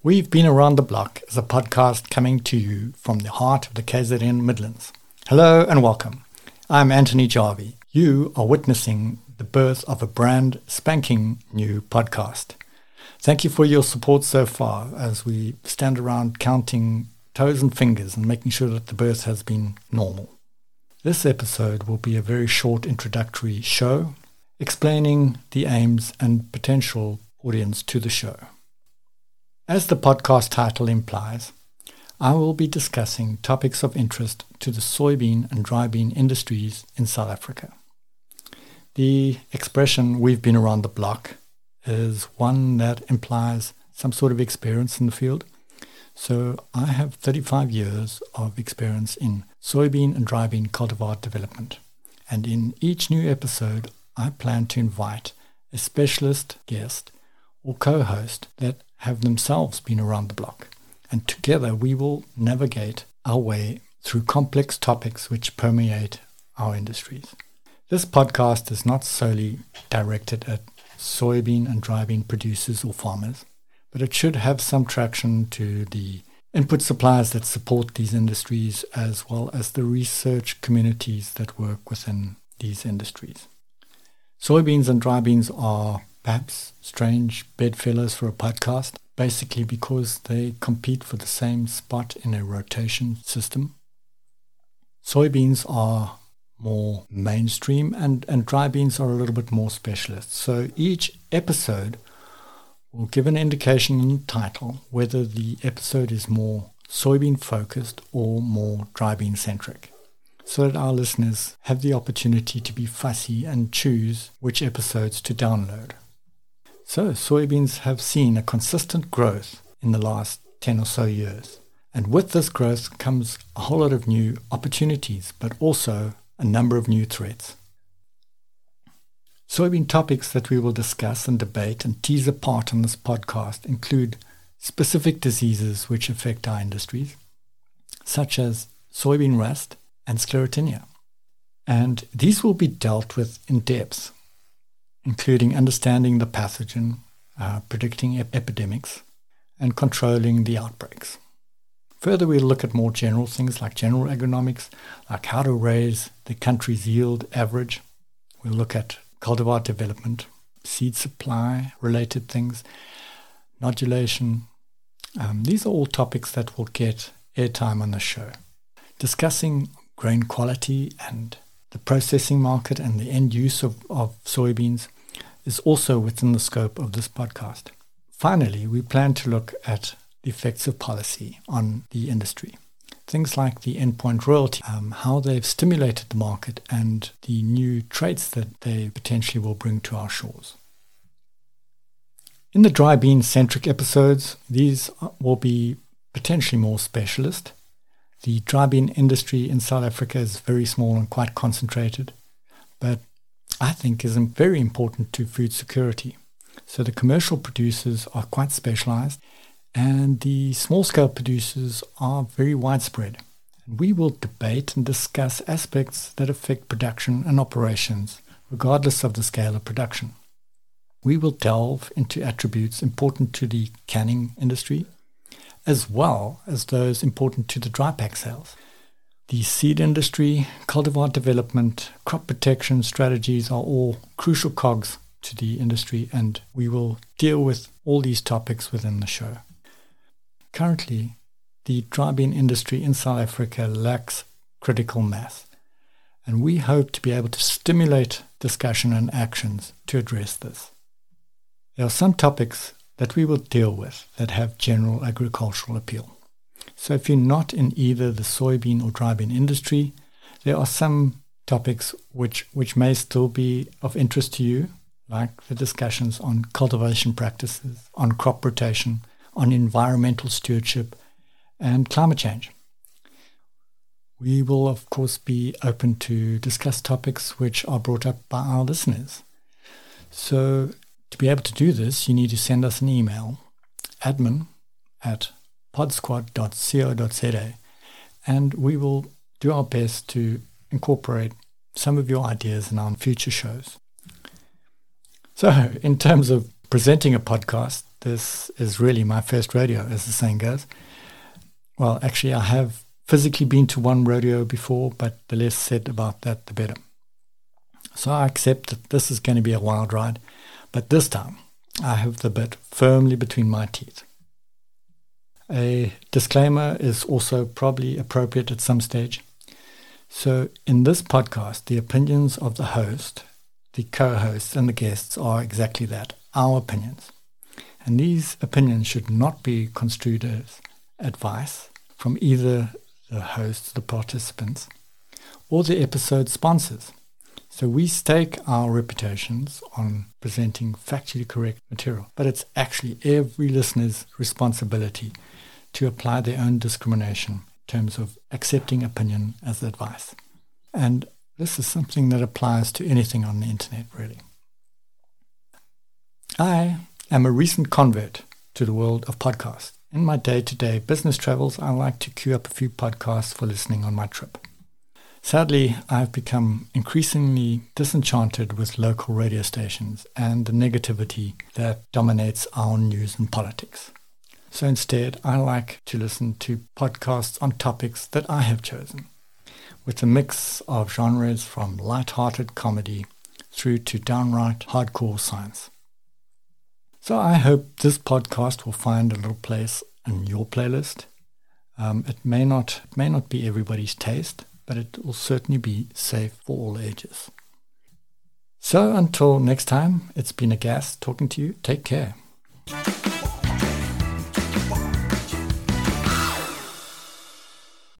We've Been Around the Block is a podcast coming to you from the heart of the KZN Midlands. Hello and welcome. I'm Anthony Jarvie. You are witnessing the birth of a brand spanking new podcast. Thank you for your support so far as we stand around counting toes and fingers and making sure that the birth has been normal. This episode will be a very short introductory show explaining the aims and potential audience to the show. As the podcast title implies, I will be discussing topics of interest to the soybean and dry bean industries in South Africa. The expression we've been around the block is one that implies some sort of experience in the field. So I have 35 years of experience in soybean and dry bean cultivar development. And in each new episode, I plan to invite a specialist guest or co-host that have themselves been around the block. And together we will navigate our way through complex topics which permeate our industries. This podcast is not solely directed at soybean and dry bean producers or farmers, but it should have some traction to the input suppliers that support these industries as well as the research communities that work within these industries. Soybeans and dry beans are perhaps strange bedfellows for a podcast, basically because they compete for the same spot in a rotation system. Soybeans are more mainstream and, and dry beans are a little bit more specialist. So each episode will give an indication in the title whether the episode is more soybean focused or more dry bean centric so that our listeners have the opportunity to be fussy and choose which episodes to download. So, soybeans have seen a consistent growth in the last 10 or so years. And with this growth comes a whole lot of new opportunities, but also a number of new threats. Soybean topics that we will discuss and debate and tease apart on this podcast include specific diseases which affect our industries, such as soybean rust and sclerotinia. And these will be dealt with in depth including understanding the pathogen, uh, predicting ep- epidemics, and controlling the outbreaks. Further, we'll look at more general things like general agronomics, like how to raise the country's yield average. We'll look at cultivar development, seed supply related things, nodulation. Um, these are all topics that will get airtime on the show. Discussing grain quality and the processing market and the end use of, of soybeans is also within the scope of this podcast. Finally, we plan to look at the effects of policy on the industry. Things like the endpoint royalty, um, how they've stimulated the market, and the new traits that they potentially will bring to our shores. In the dry bean centric episodes, these will be potentially more specialist. The dry bean industry in South Africa is very small and quite concentrated, but I think is very important to food security. So the commercial producers are quite specialized and the small scale producers are very widespread. And we will debate and discuss aspects that affect production and operations, regardless of the scale of production. We will delve into attributes important to the canning industry, as well as those important to the dry pack sales. The seed industry, cultivar development, crop protection strategies are all crucial cogs to the industry, and we will deal with all these topics within the show. Currently, the dry bean industry in South Africa lacks critical mass, and we hope to be able to stimulate discussion and actions to address this. There are some topics that we will deal with that have general agricultural appeal. So if you're not in either the soybean or dry bean industry, there are some topics which, which may still be of interest to you, like the discussions on cultivation practices, on crop rotation, on environmental stewardship, and climate change. We will, of course, be open to discuss topics which are brought up by our listeners. So, to be able to do this, you need to send us an email admin at podsquad.co.za, and we will do our best to incorporate some of your ideas in our future shows. So, in terms of presenting a podcast, this is really my first rodeo, as the saying goes. Well, actually, I have physically been to one rodeo before, but the less said about that, the better. So I accept that this is going to be a wild ride, but this time I have the bit firmly between my teeth. A disclaimer is also probably appropriate at some stage. So, in this podcast, the opinions of the host, the co hosts, and the guests are exactly that our opinions. And these opinions should not be construed as advice from either the hosts, the participants, or the episode sponsors. So we stake our reputations on presenting factually correct material, but it's actually every listener's responsibility to apply their own discrimination in terms of accepting opinion as advice. And this is something that applies to anything on the internet, really. I am a recent convert to the world of podcasts. In my day to day business travels, I like to queue up a few podcasts for listening on my trip. Sadly, I've become increasingly disenchanted with local radio stations and the negativity that dominates our news and politics. So instead, I like to listen to podcasts on topics that I have chosen, with a mix of genres from light-hearted comedy through to downright hardcore science. So I hope this podcast will find a little place in your playlist. Um, it may not it may not be everybody's taste, but it will certainly be safe for all ages. So until next time, it's been a gas talking to you. Take care.